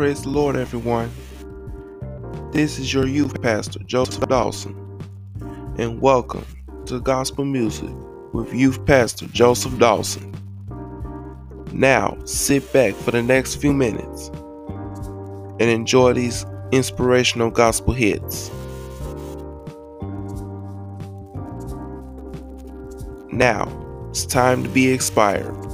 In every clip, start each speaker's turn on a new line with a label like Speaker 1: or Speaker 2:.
Speaker 1: Praise the Lord, everyone. This is your youth pastor, Joseph Dawson, and welcome to Gospel Music with youth pastor Joseph Dawson. Now, sit back for the next few minutes and enjoy these inspirational gospel hits. Now, it's time to be expired.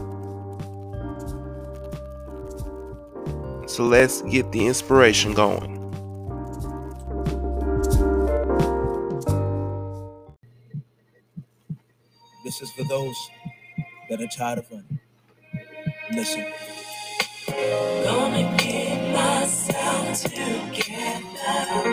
Speaker 1: So let's get the inspiration going.
Speaker 2: This is for those that are tired of running. Listen.
Speaker 3: Gonna get myself together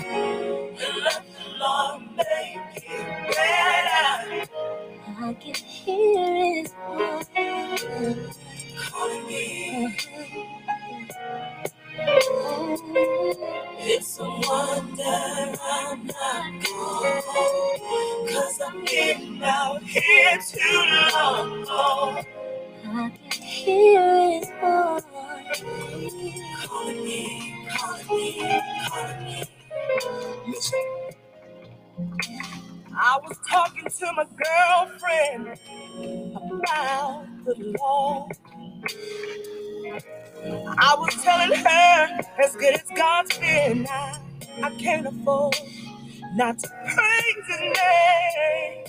Speaker 3: not
Speaker 2: to praise name.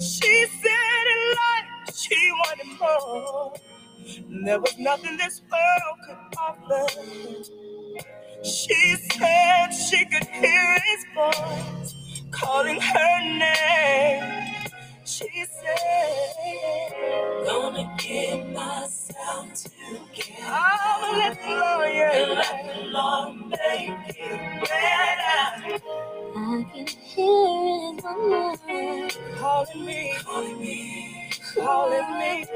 Speaker 2: She said in life she wanted more. There was nothing this world could offer. She said she could hear his voice calling her name. She said,
Speaker 3: Gonna get myself together.
Speaker 2: I'ma let the Lord,
Speaker 3: And let the Lord make it better.
Speaker 4: I can hear his voice
Speaker 2: calling me,
Speaker 3: Calling me,
Speaker 2: calling me.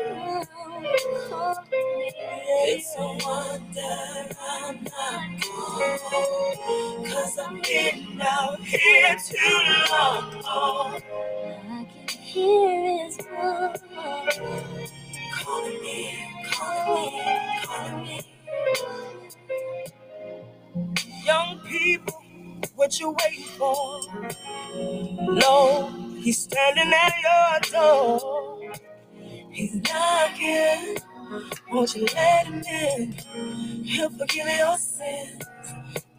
Speaker 3: it's a wonder I'm not gone. Cause I'm getting out here too long.
Speaker 4: I can hear his voice
Speaker 3: Calling me, calling me, calling me.
Speaker 2: Young people, what you waiting for? No, he's standing at your door. He's knocking. Won't you let him in? He'll forgive your sins.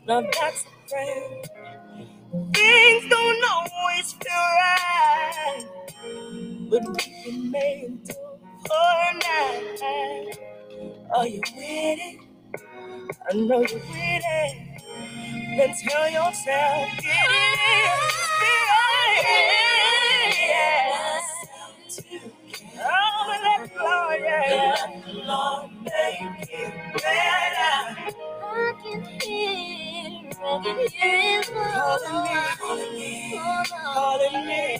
Speaker 2: Now that's a friend. Things don't always feel right, but we make it through for a night. Are you with it? I know you're with it. Then tell yourself, it. Yes. Oh, let the Lord, yeah.
Speaker 3: Let the Lord make it better.
Speaker 4: I can hear, I can hear
Speaker 2: Calling me,
Speaker 3: Calling me,
Speaker 2: calling me.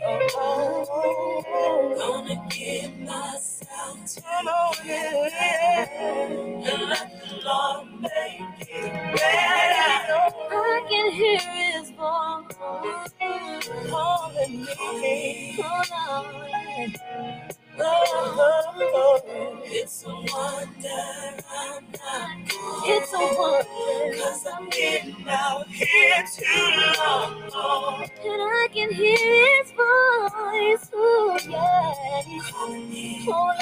Speaker 3: Gonna myself and let the Lord make it better.
Speaker 4: I can hear his voice
Speaker 2: Calling me.
Speaker 3: It's a wonder I'm not gone.
Speaker 4: It's a wonder
Speaker 3: Cause I'm getting out here too long.
Speaker 4: And I can hear his voice Ooh, yeah
Speaker 3: Calling me,
Speaker 4: Oh,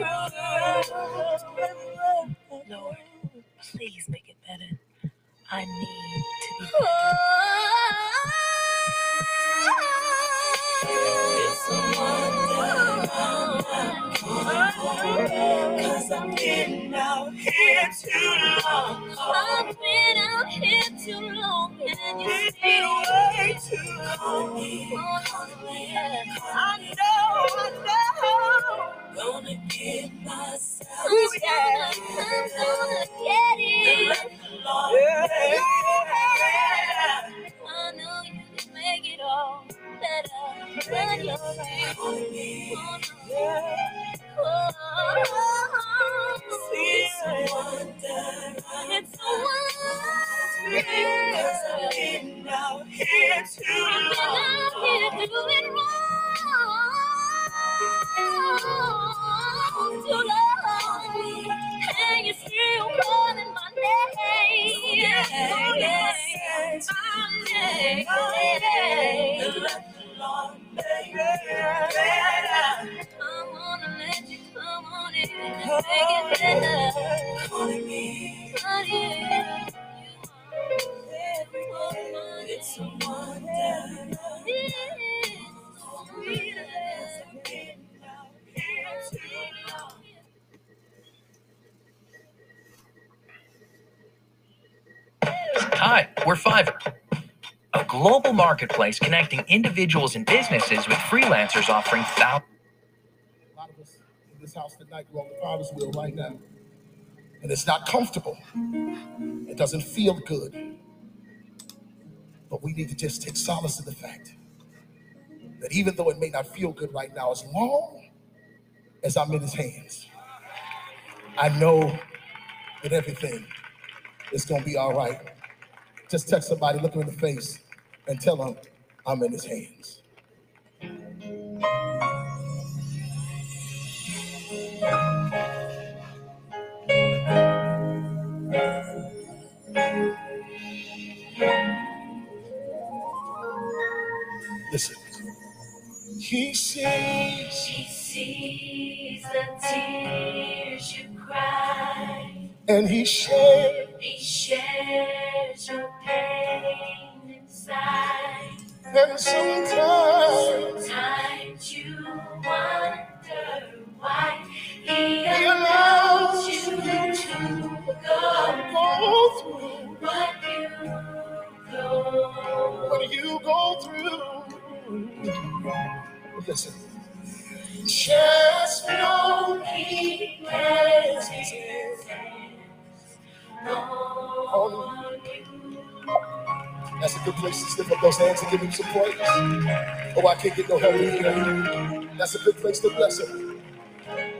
Speaker 4: Lord
Speaker 3: Lord, please make it better. I need to be a Cause I'm getting out here too long.
Speaker 4: I've been out here too long and you
Speaker 2: It's been way too long.
Speaker 3: Oh,
Speaker 2: I know, I know.
Speaker 3: gonna get myself
Speaker 4: I'm gonna, I'm gonna get
Speaker 3: and
Speaker 4: it.
Speaker 3: let the Lord
Speaker 2: Yeah.
Speaker 4: I know you can make it all better. When you say,
Speaker 3: call me.
Speaker 4: oh,
Speaker 2: Yeah.
Speaker 4: Oh,
Speaker 5: Hi, we're Fiverr, a global marketplace connecting individuals and businesses with freelancers offering thousands.
Speaker 6: A lot of us in this house tonight, we're on the Father's will right now. And it's not comfortable. It doesn't feel good. But we need to just take solace in the fact that even though it may not feel good right now, as long as I'm in his hands, I know that everything is going to be all right. Just text somebody, look them in the face, and tell them I'm in his hands. Listen. He sees
Speaker 3: He sees the tears you cry.
Speaker 6: and he shares
Speaker 3: He shares your pain inside.
Speaker 6: and sometimes
Speaker 3: Sometimes you wonder
Speaker 6: Listen. Just know
Speaker 3: He
Speaker 6: has his hands
Speaker 3: hands on you.
Speaker 6: That's a good place to slip up those hands and give him some praise. Oh, I can't get no help in here. That's a good place to bless him.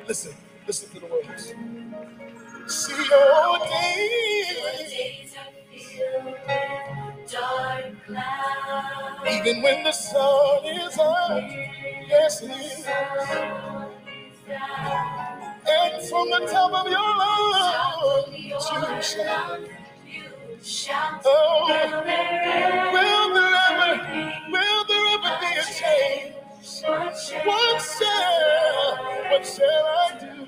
Speaker 6: Listen, listen to the words. See your days,
Speaker 3: Days filled with dark clouds.
Speaker 6: even when the sun is up. Yes, it is. And from the top of your lungs, you shout. Oh, will there ever, will there ever be a change? What shall, what shall I do?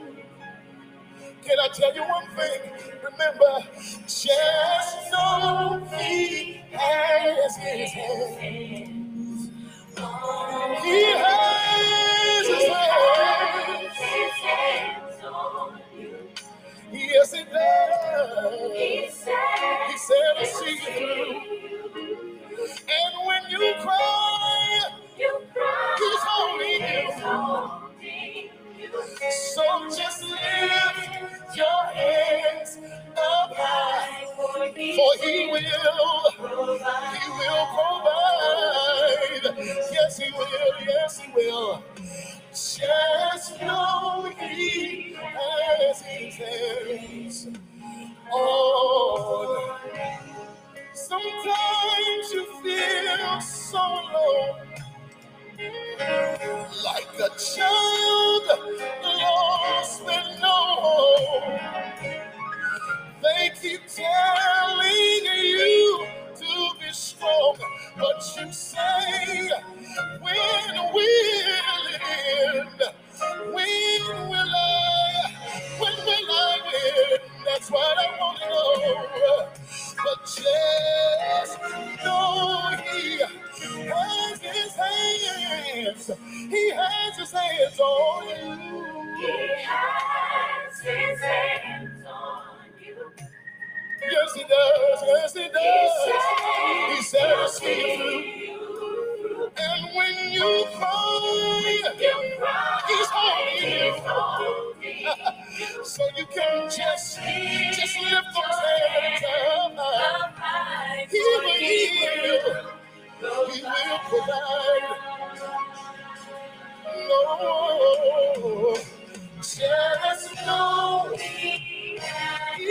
Speaker 6: Can I tell you one thing? Remember, just know He has His hand. He has His hand. Yes, He does. He said, "I see you through." And when you cry, He's holding you. So just lift your hands up high, for He will, He will provide. Yes, He will, yes, He will. Just know He has His hands on. Sometimes you feel so alone like a child lost with no hope. They keep telling you to be strong, but you say, When will it end? When will I? When will I win? That's what I want to know. Yes, He does. Yes, He does. He said, "I'll see you through." And when you cry, He's holding you. So you can just, just lift those hands up. He will heal. He will provide. No, just know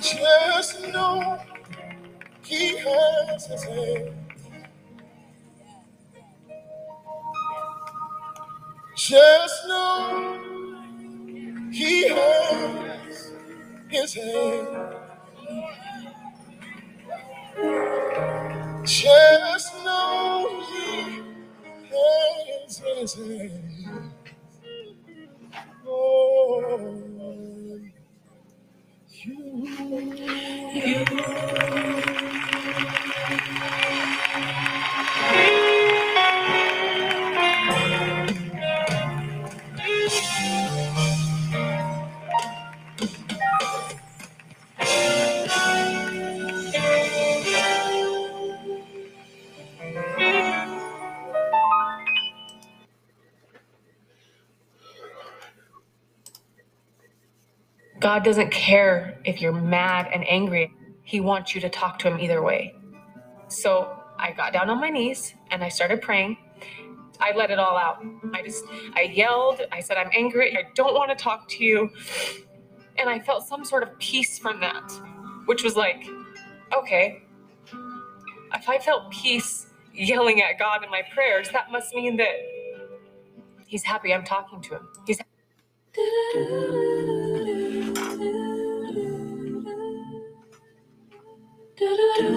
Speaker 6: Just know he has his hand. Just know he has his hand.
Speaker 7: Doesn't care if you're mad and angry. He wants you to talk to him either way. So I got down on my knees and I started praying. I let it all out. I just, I yelled. I said, I'm angry. I don't want to talk to you. And I felt some sort of peace from that, which was like, okay, if I felt peace yelling at God in my prayers, that must mean that He's happy I'm talking to Him. He's
Speaker 3: Keep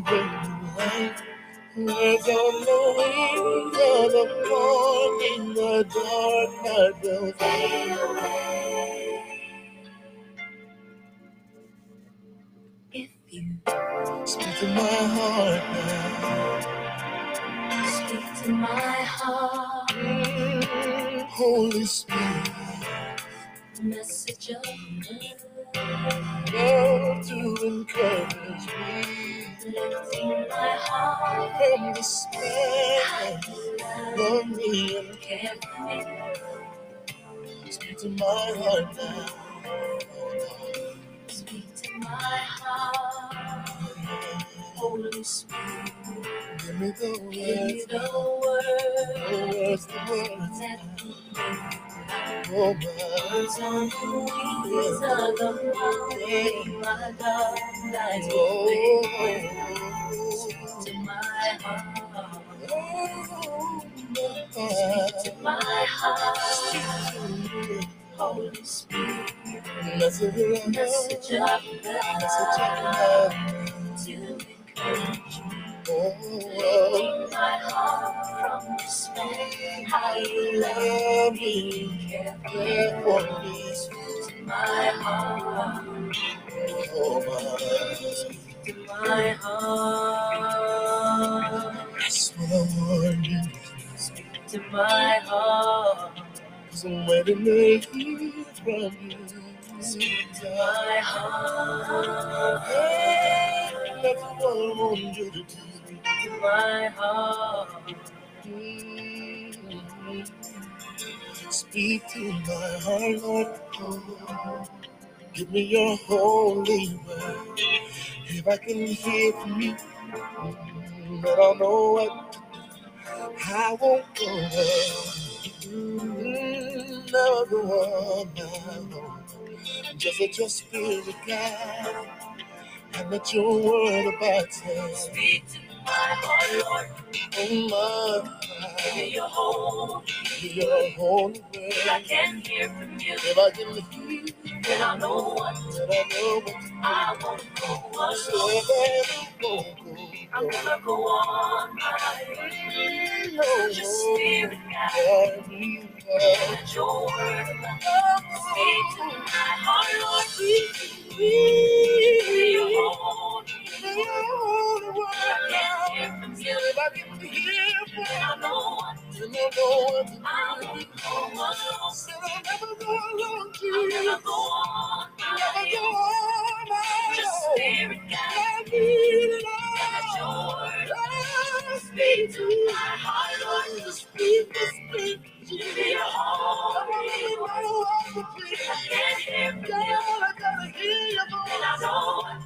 Speaker 6: that will bring life. Words on the wings of the morning, the dark night will fade away.
Speaker 3: If you
Speaker 6: Speak to my heart now.
Speaker 3: speak to my heart,
Speaker 6: Holy Spirit,
Speaker 3: message of love,
Speaker 6: love to encourage me
Speaker 3: lifting my heart,
Speaker 6: from despair. Love me and
Speaker 3: care for me.
Speaker 6: speak to my heart now.
Speaker 3: Speak to my heart, Holy Spirit.
Speaker 6: Give me the
Speaker 3: Give me
Speaker 6: words,
Speaker 3: the words,
Speaker 6: the words.
Speaker 3: that Holy Spirit.
Speaker 6: Message of love,
Speaker 3: Message of love to encourage me.
Speaker 6: Oh,
Speaker 3: Lifting my heart from despair. How you love me, care for me.
Speaker 6: care for me.
Speaker 3: to my heart,
Speaker 6: Oh, my.
Speaker 3: to my heart,
Speaker 6: I you.
Speaker 3: to my heart,
Speaker 6: I'm waiting to hear from you.
Speaker 3: to my heart,
Speaker 6: That's what I want you to do.
Speaker 3: To my heart.
Speaker 6: Speak to my heart, Lord. Give me your holy word. If I can hear from you, mm, then I'll know what I won't go wrong. Mm, Never go on now. Just let your spirit guide and let your word abide.
Speaker 3: Speak to my heart, Lord.
Speaker 6: Oh
Speaker 3: Give me
Speaker 6: my,
Speaker 3: your hold.
Speaker 6: your holy
Speaker 3: If I can hear from you,
Speaker 6: If I can hear,
Speaker 3: then I know what
Speaker 6: then I know what to
Speaker 3: I won't go
Speaker 6: do.
Speaker 3: alone.
Speaker 6: I won't go.
Speaker 3: I'm gonna go on my way. Your spirit guide.
Speaker 6: Me, guide
Speaker 3: your word speak to my heart, Lord. Give me your hold. If I can hear from
Speaker 6: I you, I know what to
Speaker 3: I
Speaker 6: do. Said I'll never go alone, Jesus. Never go on my own. I need it all. Oh,
Speaker 3: speak to
Speaker 6: to
Speaker 3: my heart, Lord.
Speaker 6: Just speak, just speak.
Speaker 3: Give me your hold.
Speaker 6: Come on, let me know what to do.
Speaker 3: I can't hear from
Speaker 6: God,
Speaker 3: you,
Speaker 6: I gotta hear your voice.
Speaker 3: know what
Speaker 6: I've been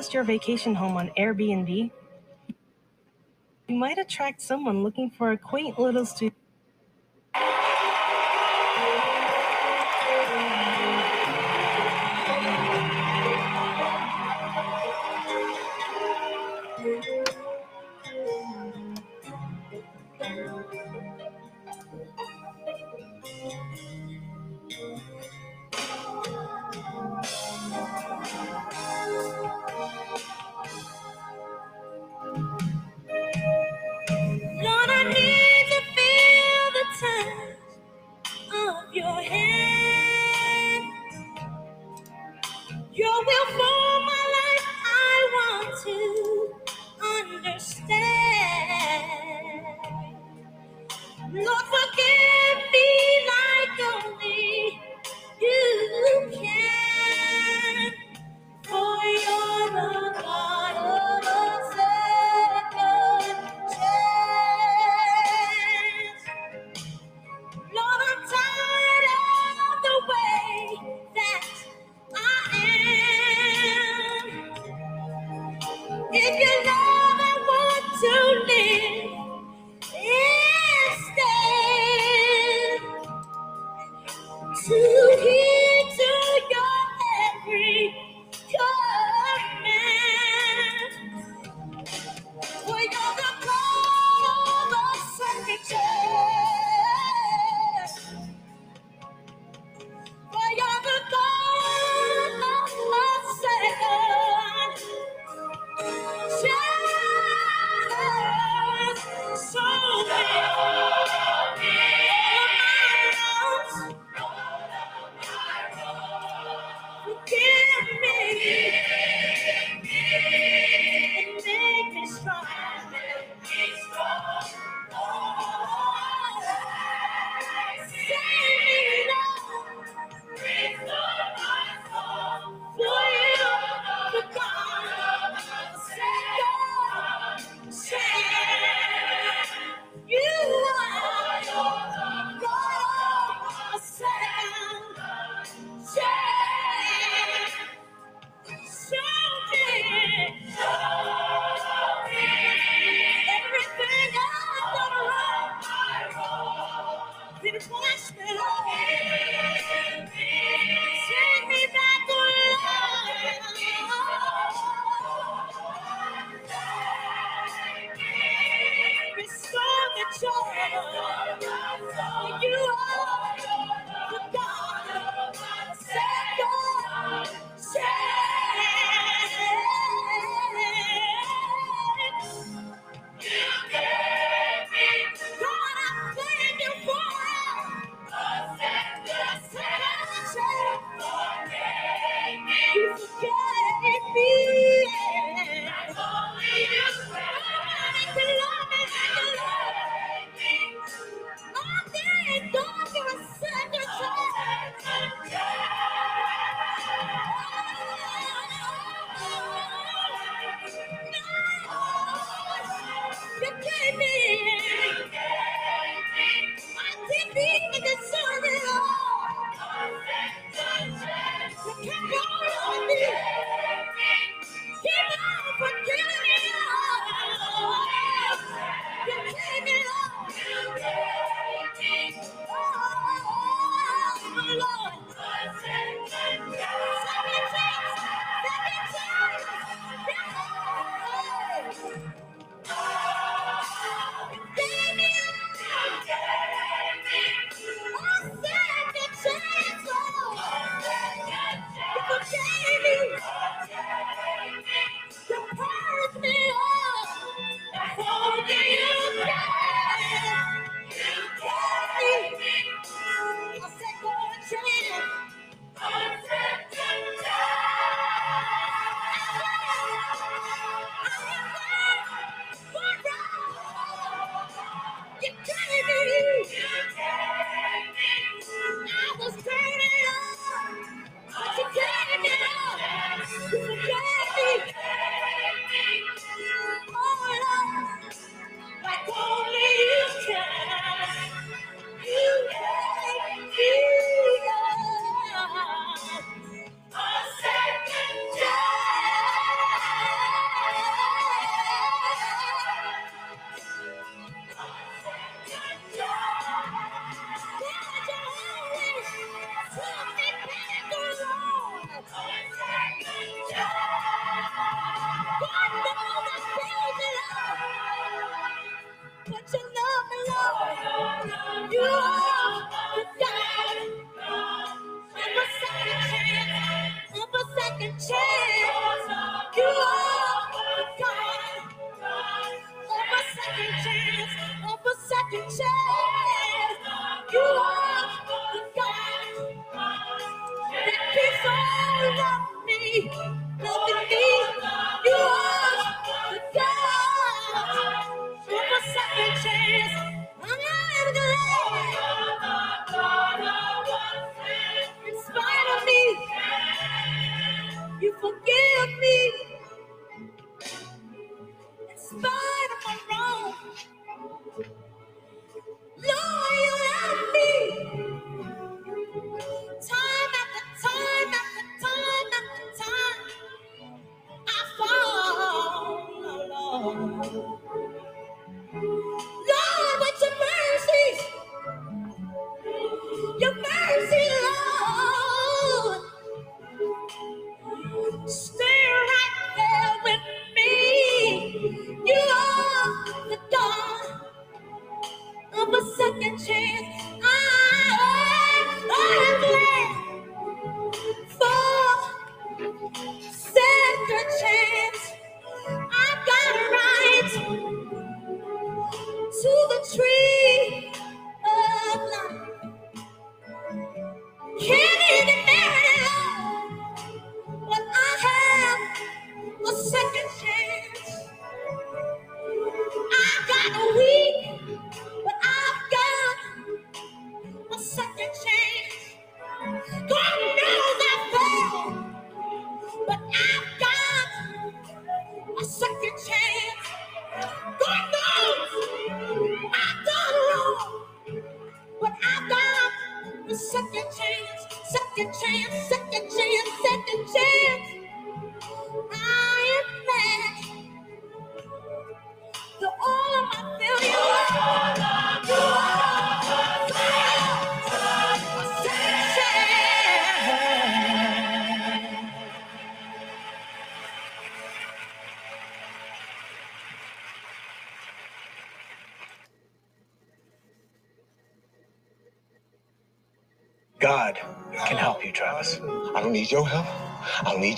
Speaker 3: list your vacation home on Airbnb, you might attract someone looking for a quaint little studio.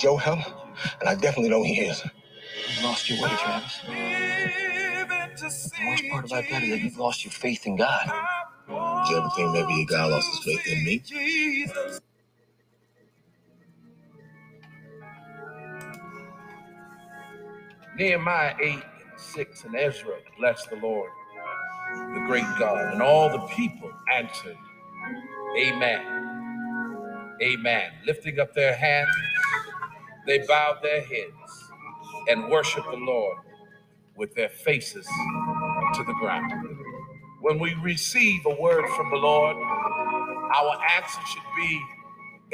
Speaker 8: Your help. And I definitely know he is. his.
Speaker 2: You lost your way, Travis. The worst part about that is that you've lost your faith in God.
Speaker 8: Did you ever think maybe your God lost his faith in me?
Speaker 9: Nehemiah 8 and 6 and Ezra blessed the Lord, the great God, and all the people answered, Amen. Amen. Lifting up their hands, they bowed their heads and worshiped the Lord with their faces to the ground. When we receive a word from the Lord, our answer should be,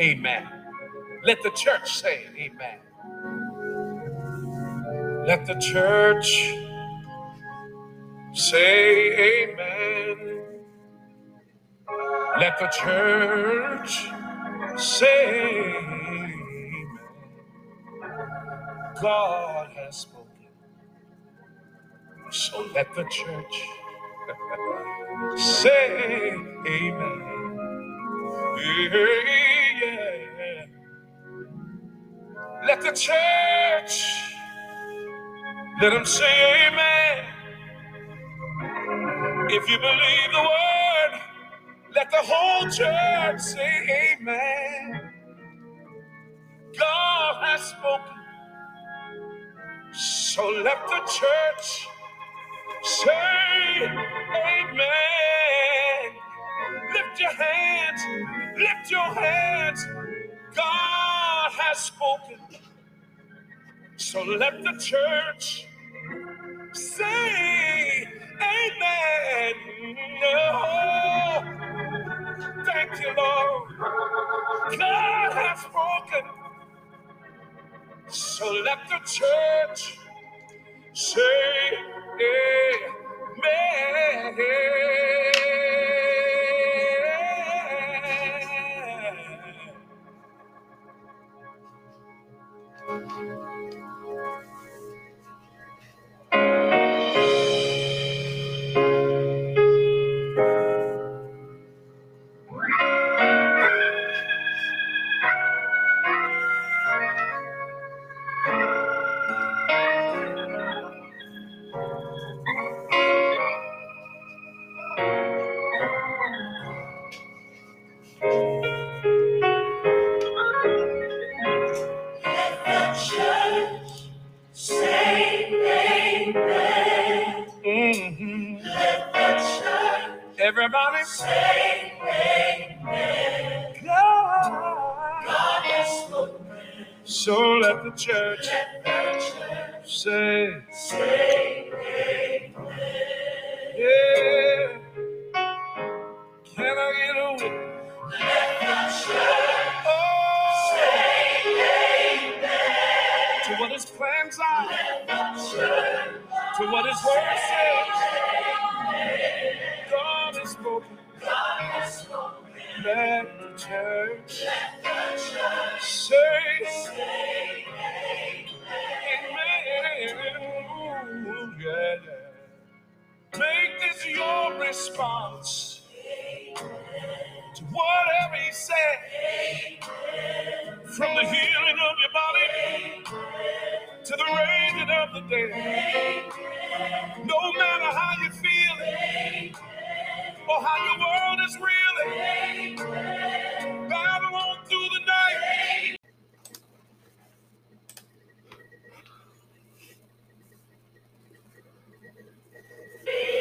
Speaker 9: Amen. Let the church say, Amen. Let the church say amen. Let the church say God has spoken. So let the church say amen. Yeah. Let the church let them say amen. If you believe the word, let the whole church say amen. God has spoken. So let the church say amen. Lift your hands. Lift your hands. God has spoken. So let the church say amen. No. Thank you, Lord. God has spoken. So let the church say amen.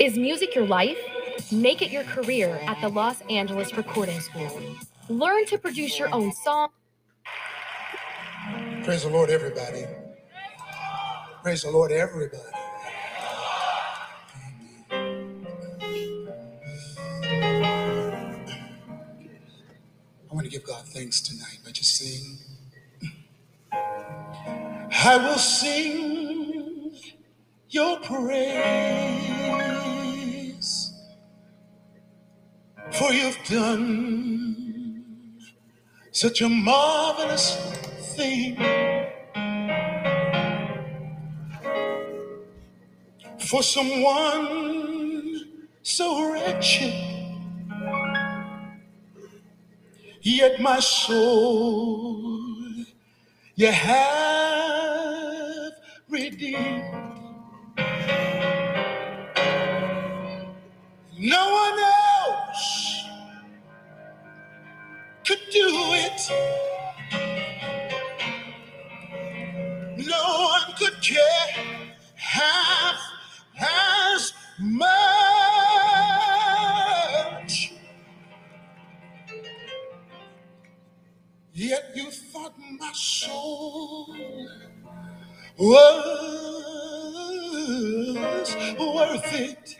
Speaker 9: Is
Speaker 10: music your life? Make it your career at the Los Angeles Recording School. Learn to produce your own song.
Speaker 6: Praise the Lord, everybody. Praise the Lord, everybody. I want to give God thanks tonight by just saying, I will sing your praise, You've done such a marvelous thing. For someone so wretched, yet my soul you have redeemed. No one. could do it. No one could care half as much. Yet you thought my soul was worth it.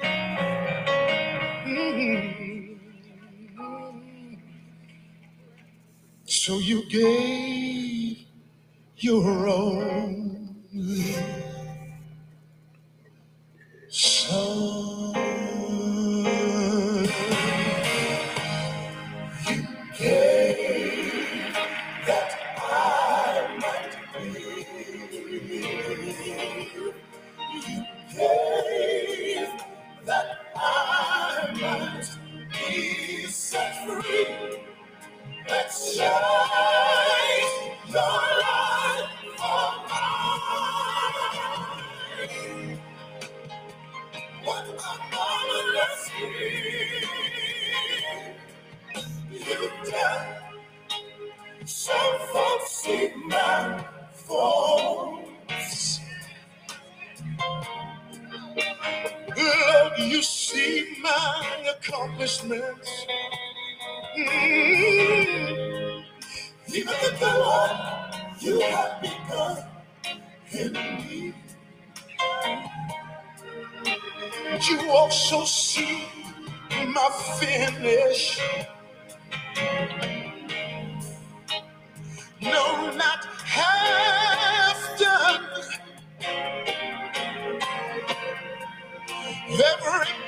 Speaker 6: Mm. So you gave your only son. Judah. Lord, you see my accomplishments. Mm. Even the you have begun in me. You also see my finish. No, not half done. Every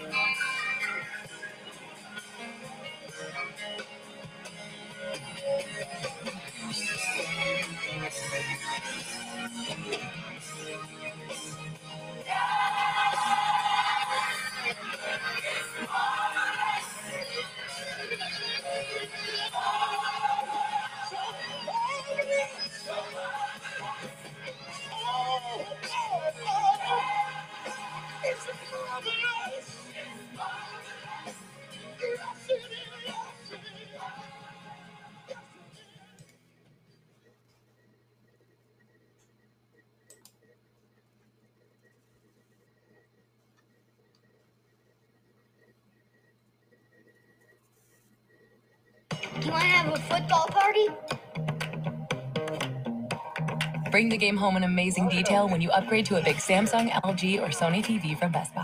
Speaker 10: game home in amazing detail when you upgrade to a big Samsung, LG, or Sony TV from Best Buy.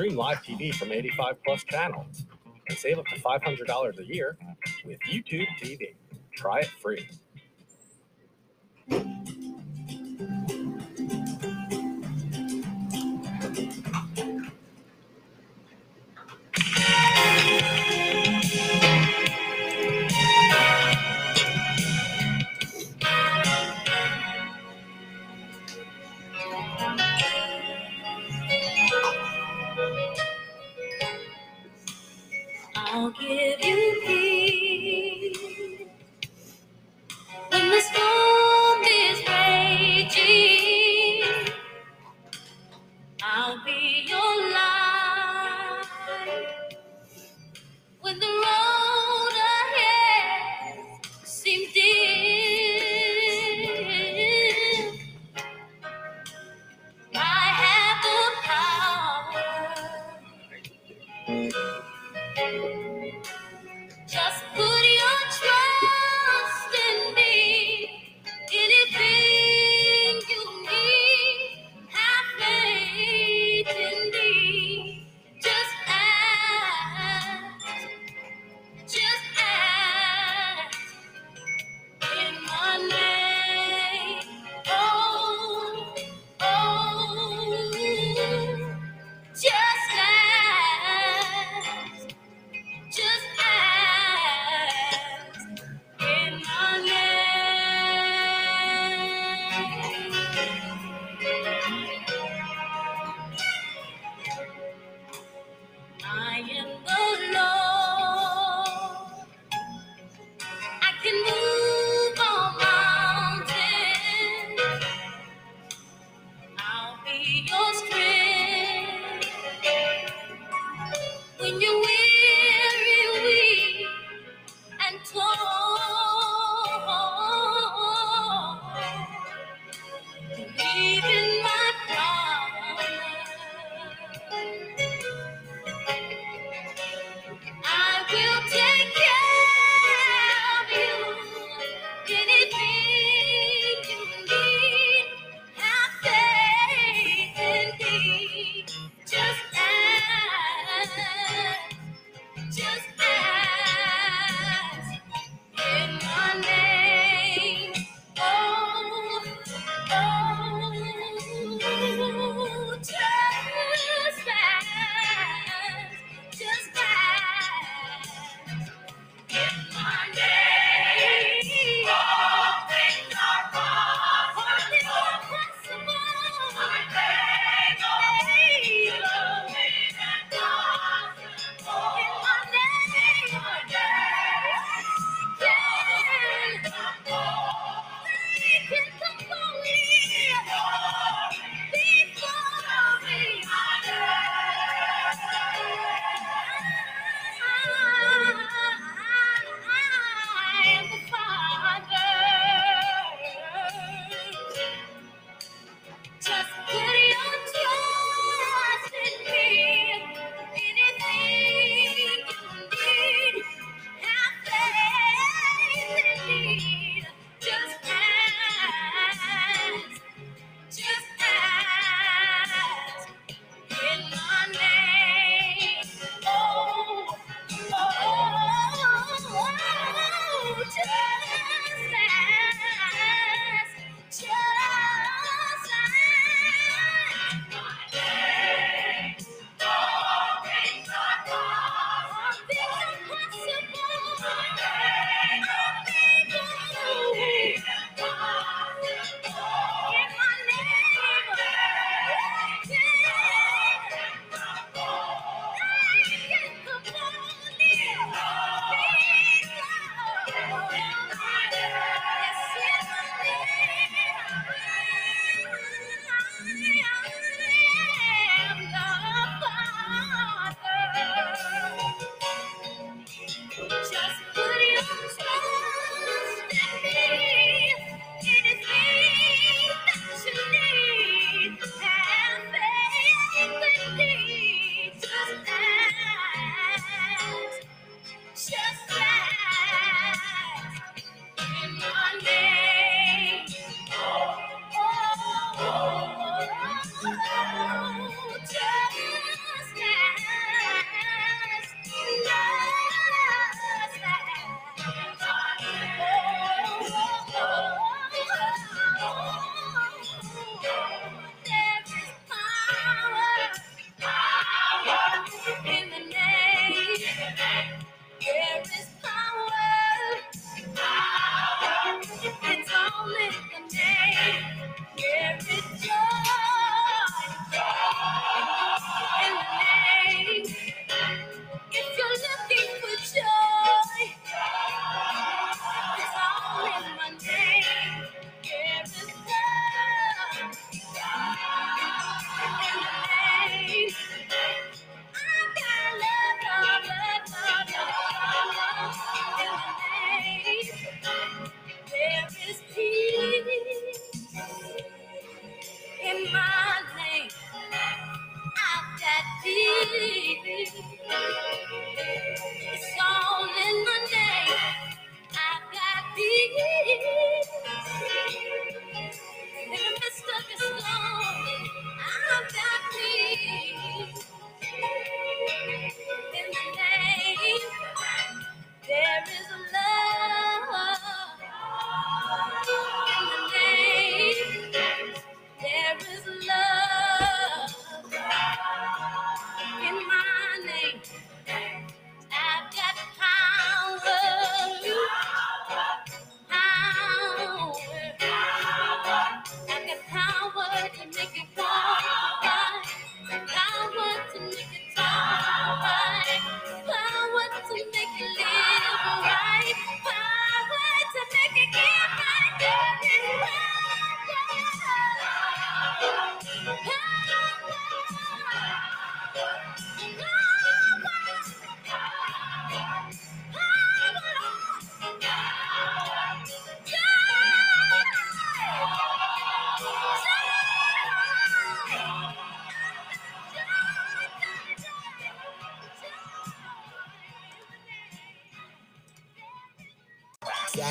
Speaker 3: Stream live TV from 85 plus channels and save up to $500 a year with YouTube TV. Try it free.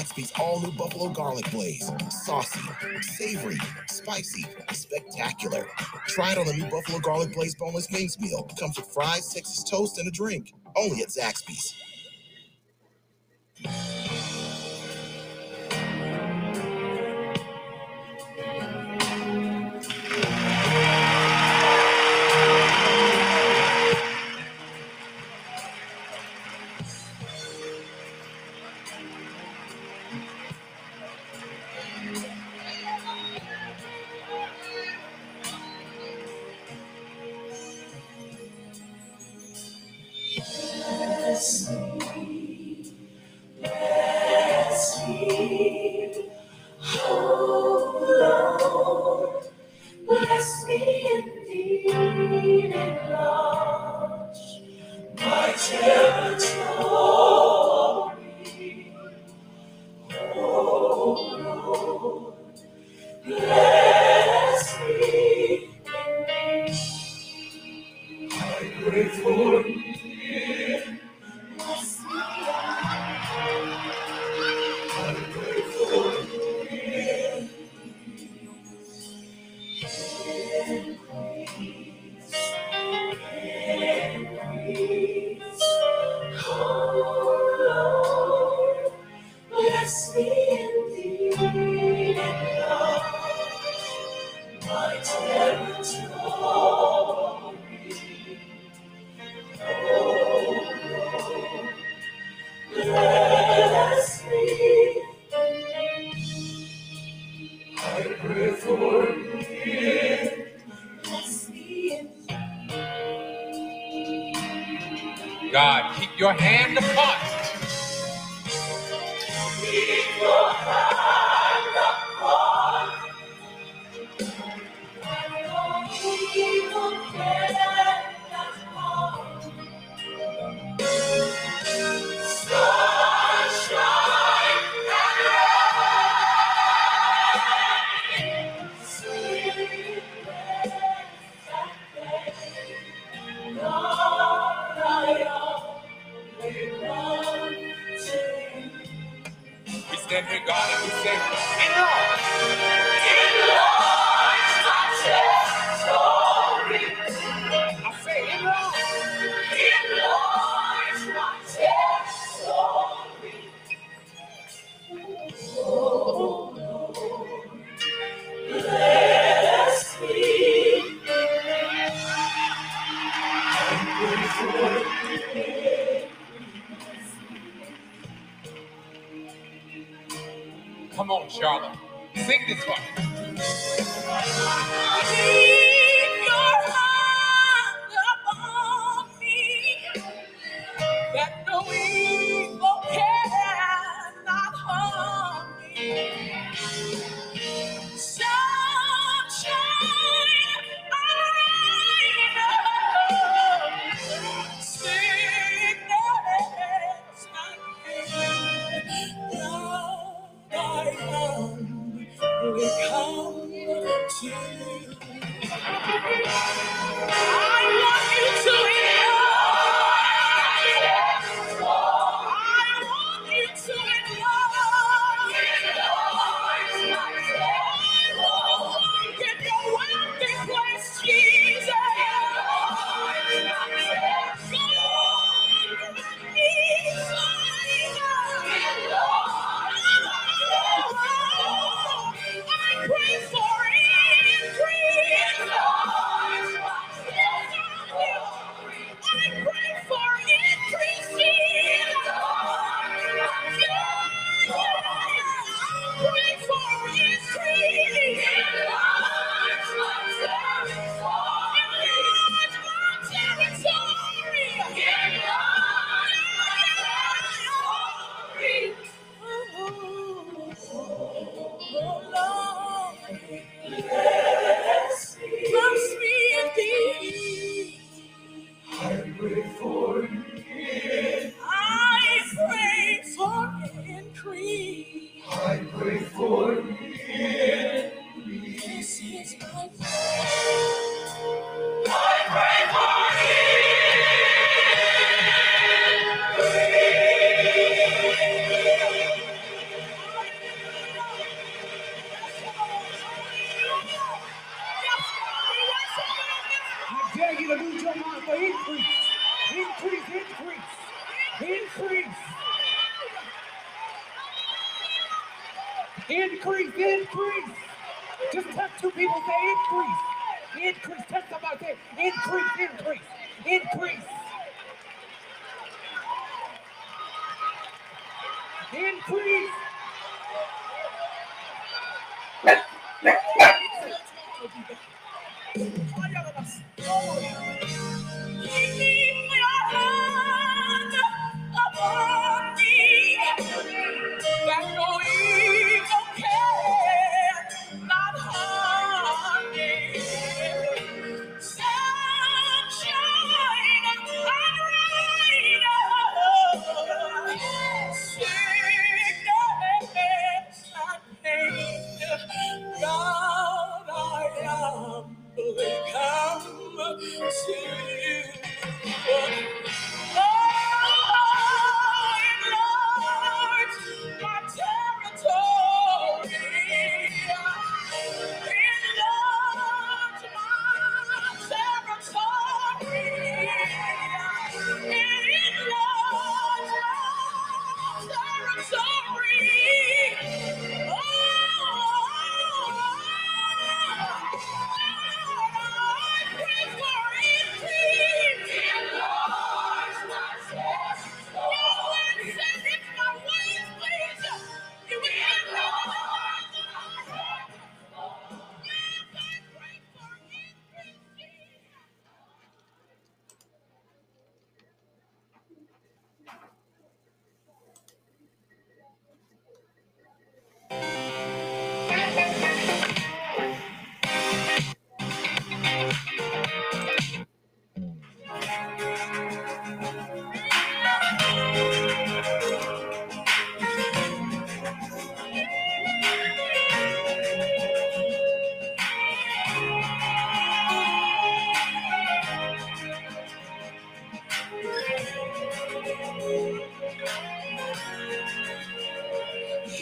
Speaker 11: Zaxby's all new buffalo garlic glaze. Saucy, savory, spicy, spectacular. Try it on the new buffalo garlic glaze boneless wings meal. Comes with fries, Texas toast, and a drink. Only at Zaxby's.
Speaker 2: Increase, increase, increase, increase. Increase,
Speaker 12: increase. Just touch two people, say increase. Increase, touch somebody, say increase, increase, increase. Increase.
Speaker 2: increase. Hallelujah.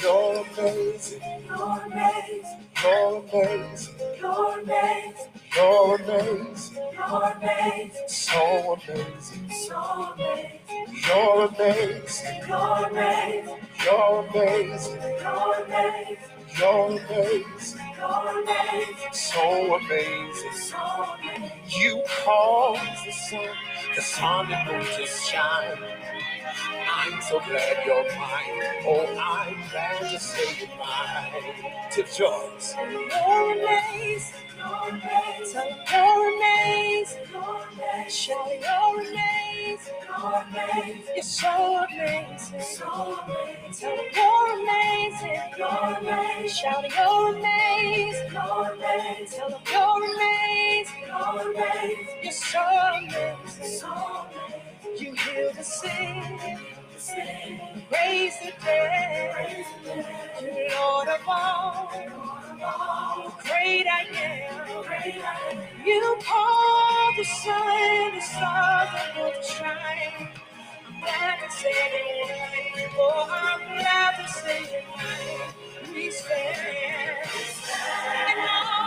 Speaker 2: You're amazing. You're amazing. You're amazing. You're
Speaker 6: amazing. You're amazing.
Speaker 2: You're amazing.
Speaker 6: So amazing.
Speaker 2: So amazing.
Speaker 6: You're amazing.
Speaker 2: You're amazing.
Speaker 6: You're amazing.
Speaker 2: You're amazing.
Speaker 6: You're amazing.
Speaker 2: You're amazing.
Speaker 6: So amazing.
Speaker 2: So amazing.
Speaker 6: You cause the sun, the sun that will just shine. I'm so glad you're mine. Oh, I'm glad to say goodbye to Joyce.
Speaker 2: You're amazing. You're amazing. Tell them you're amazing. You're amazing. Shout you're. You're so amazing. So amazing. You're amazing. Amazing. Shout you're amazing. You're amazing. Tell them you're amazing. You're. You're. So amazing. You heal the sick. Raise the dead. You Lord of all. Great I am. You call the sun, the and will shine. I'm glad to say it. Oh, I'm glad to say it. We stand of. And you.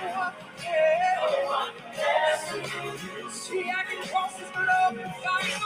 Speaker 2: See, I can cross this compares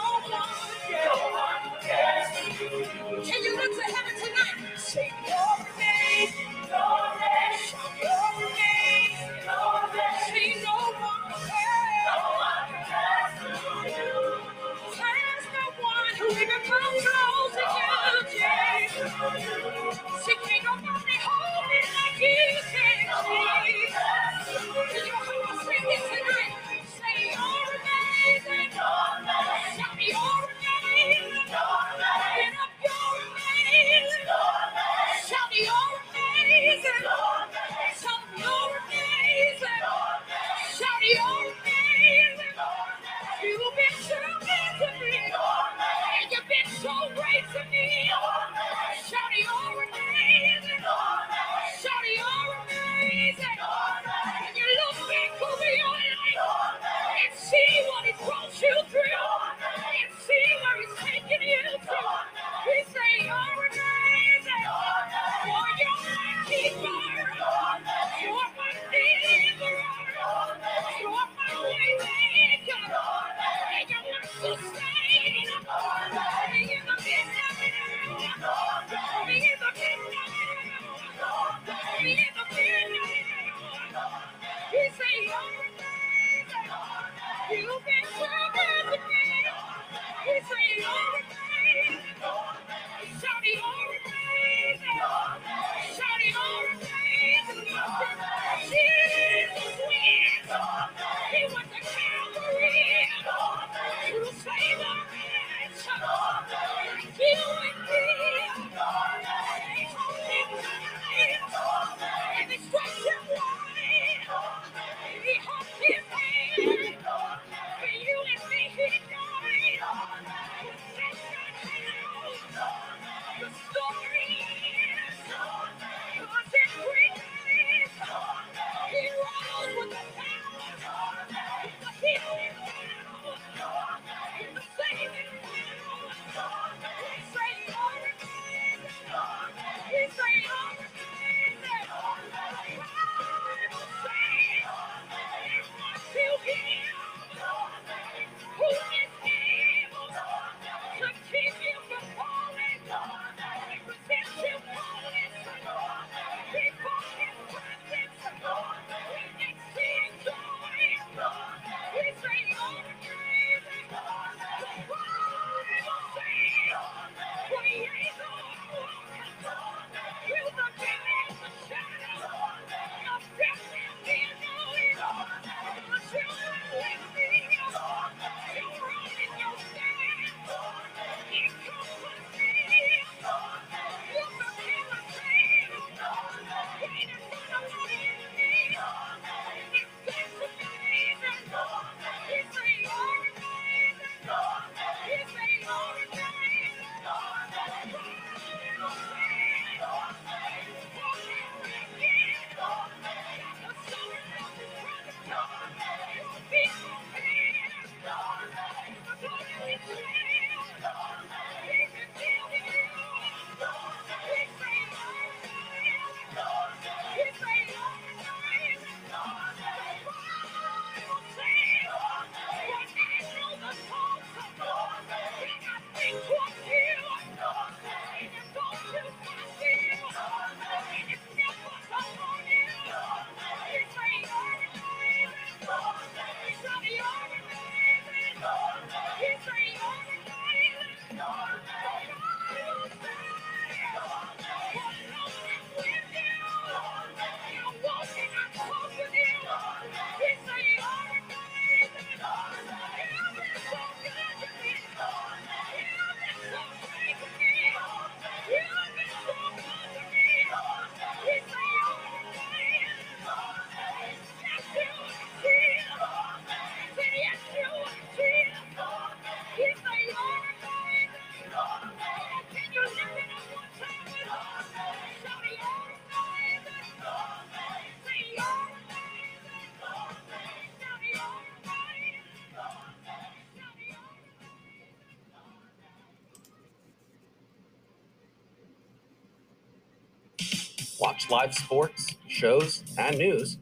Speaker 13: Watch live sports, shows, and news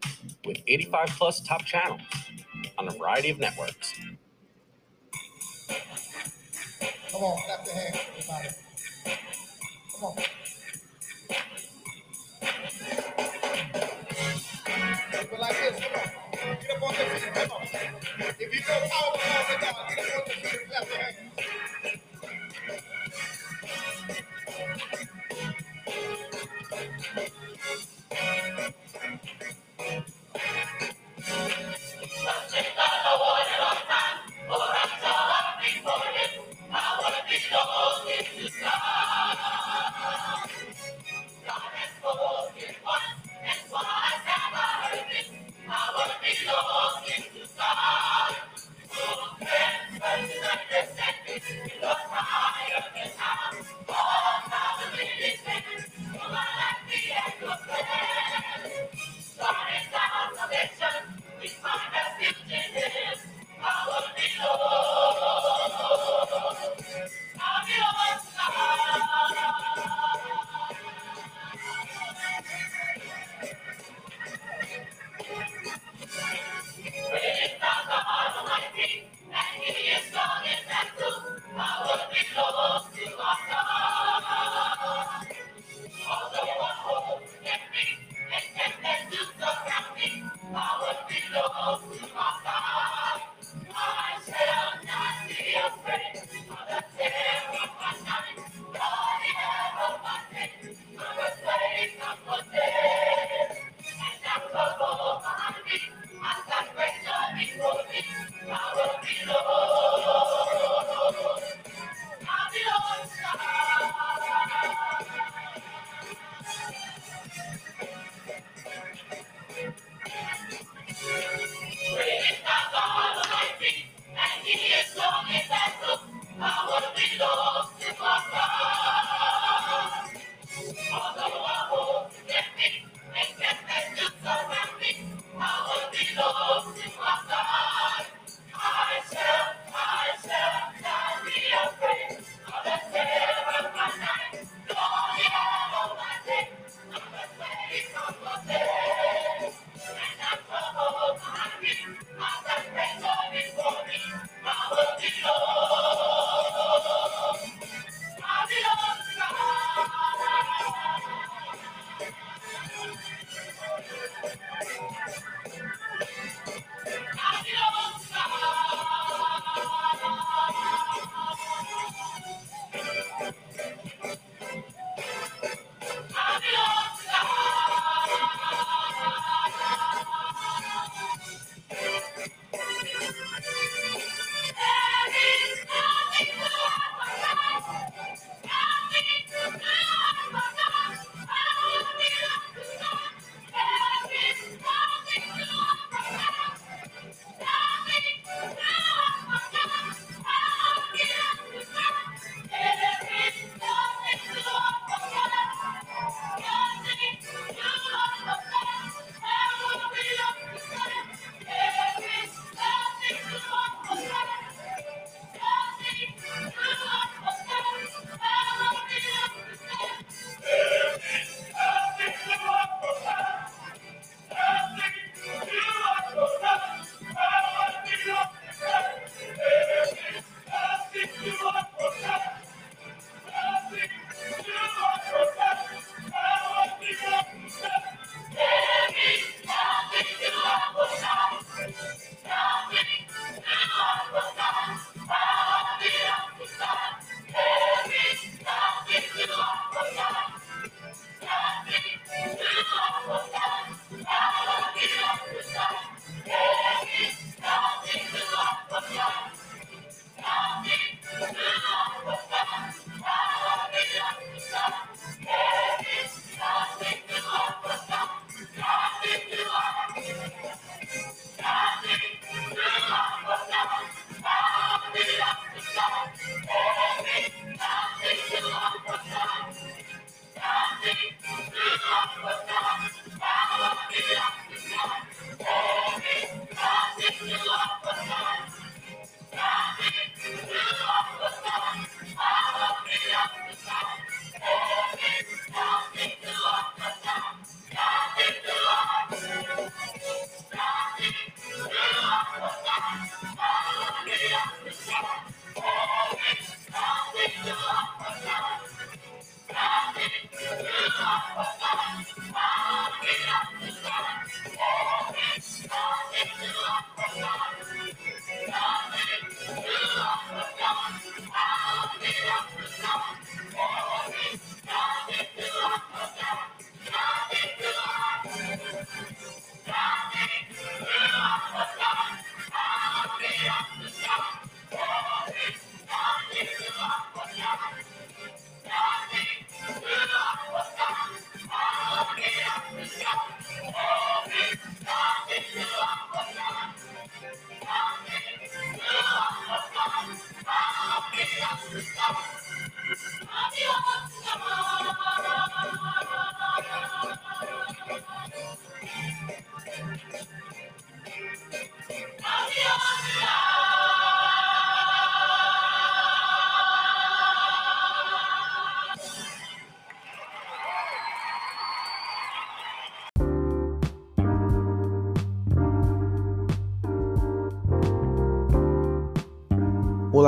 Speaker 13: with 85 plus top channels on a variety of networks.
Speaker 6: Come on, clap your hands, everybody. Come on.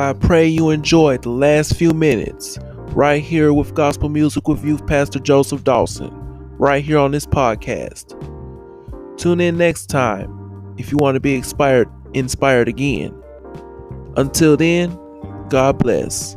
Speaker 1: I pray you enjoyed the last few minutes right here with Gospel Music with Youth Pastor Joseph Dawson, right here on this podcast. Tune in next time if you want to be inspired inspired again. Until then, God bless.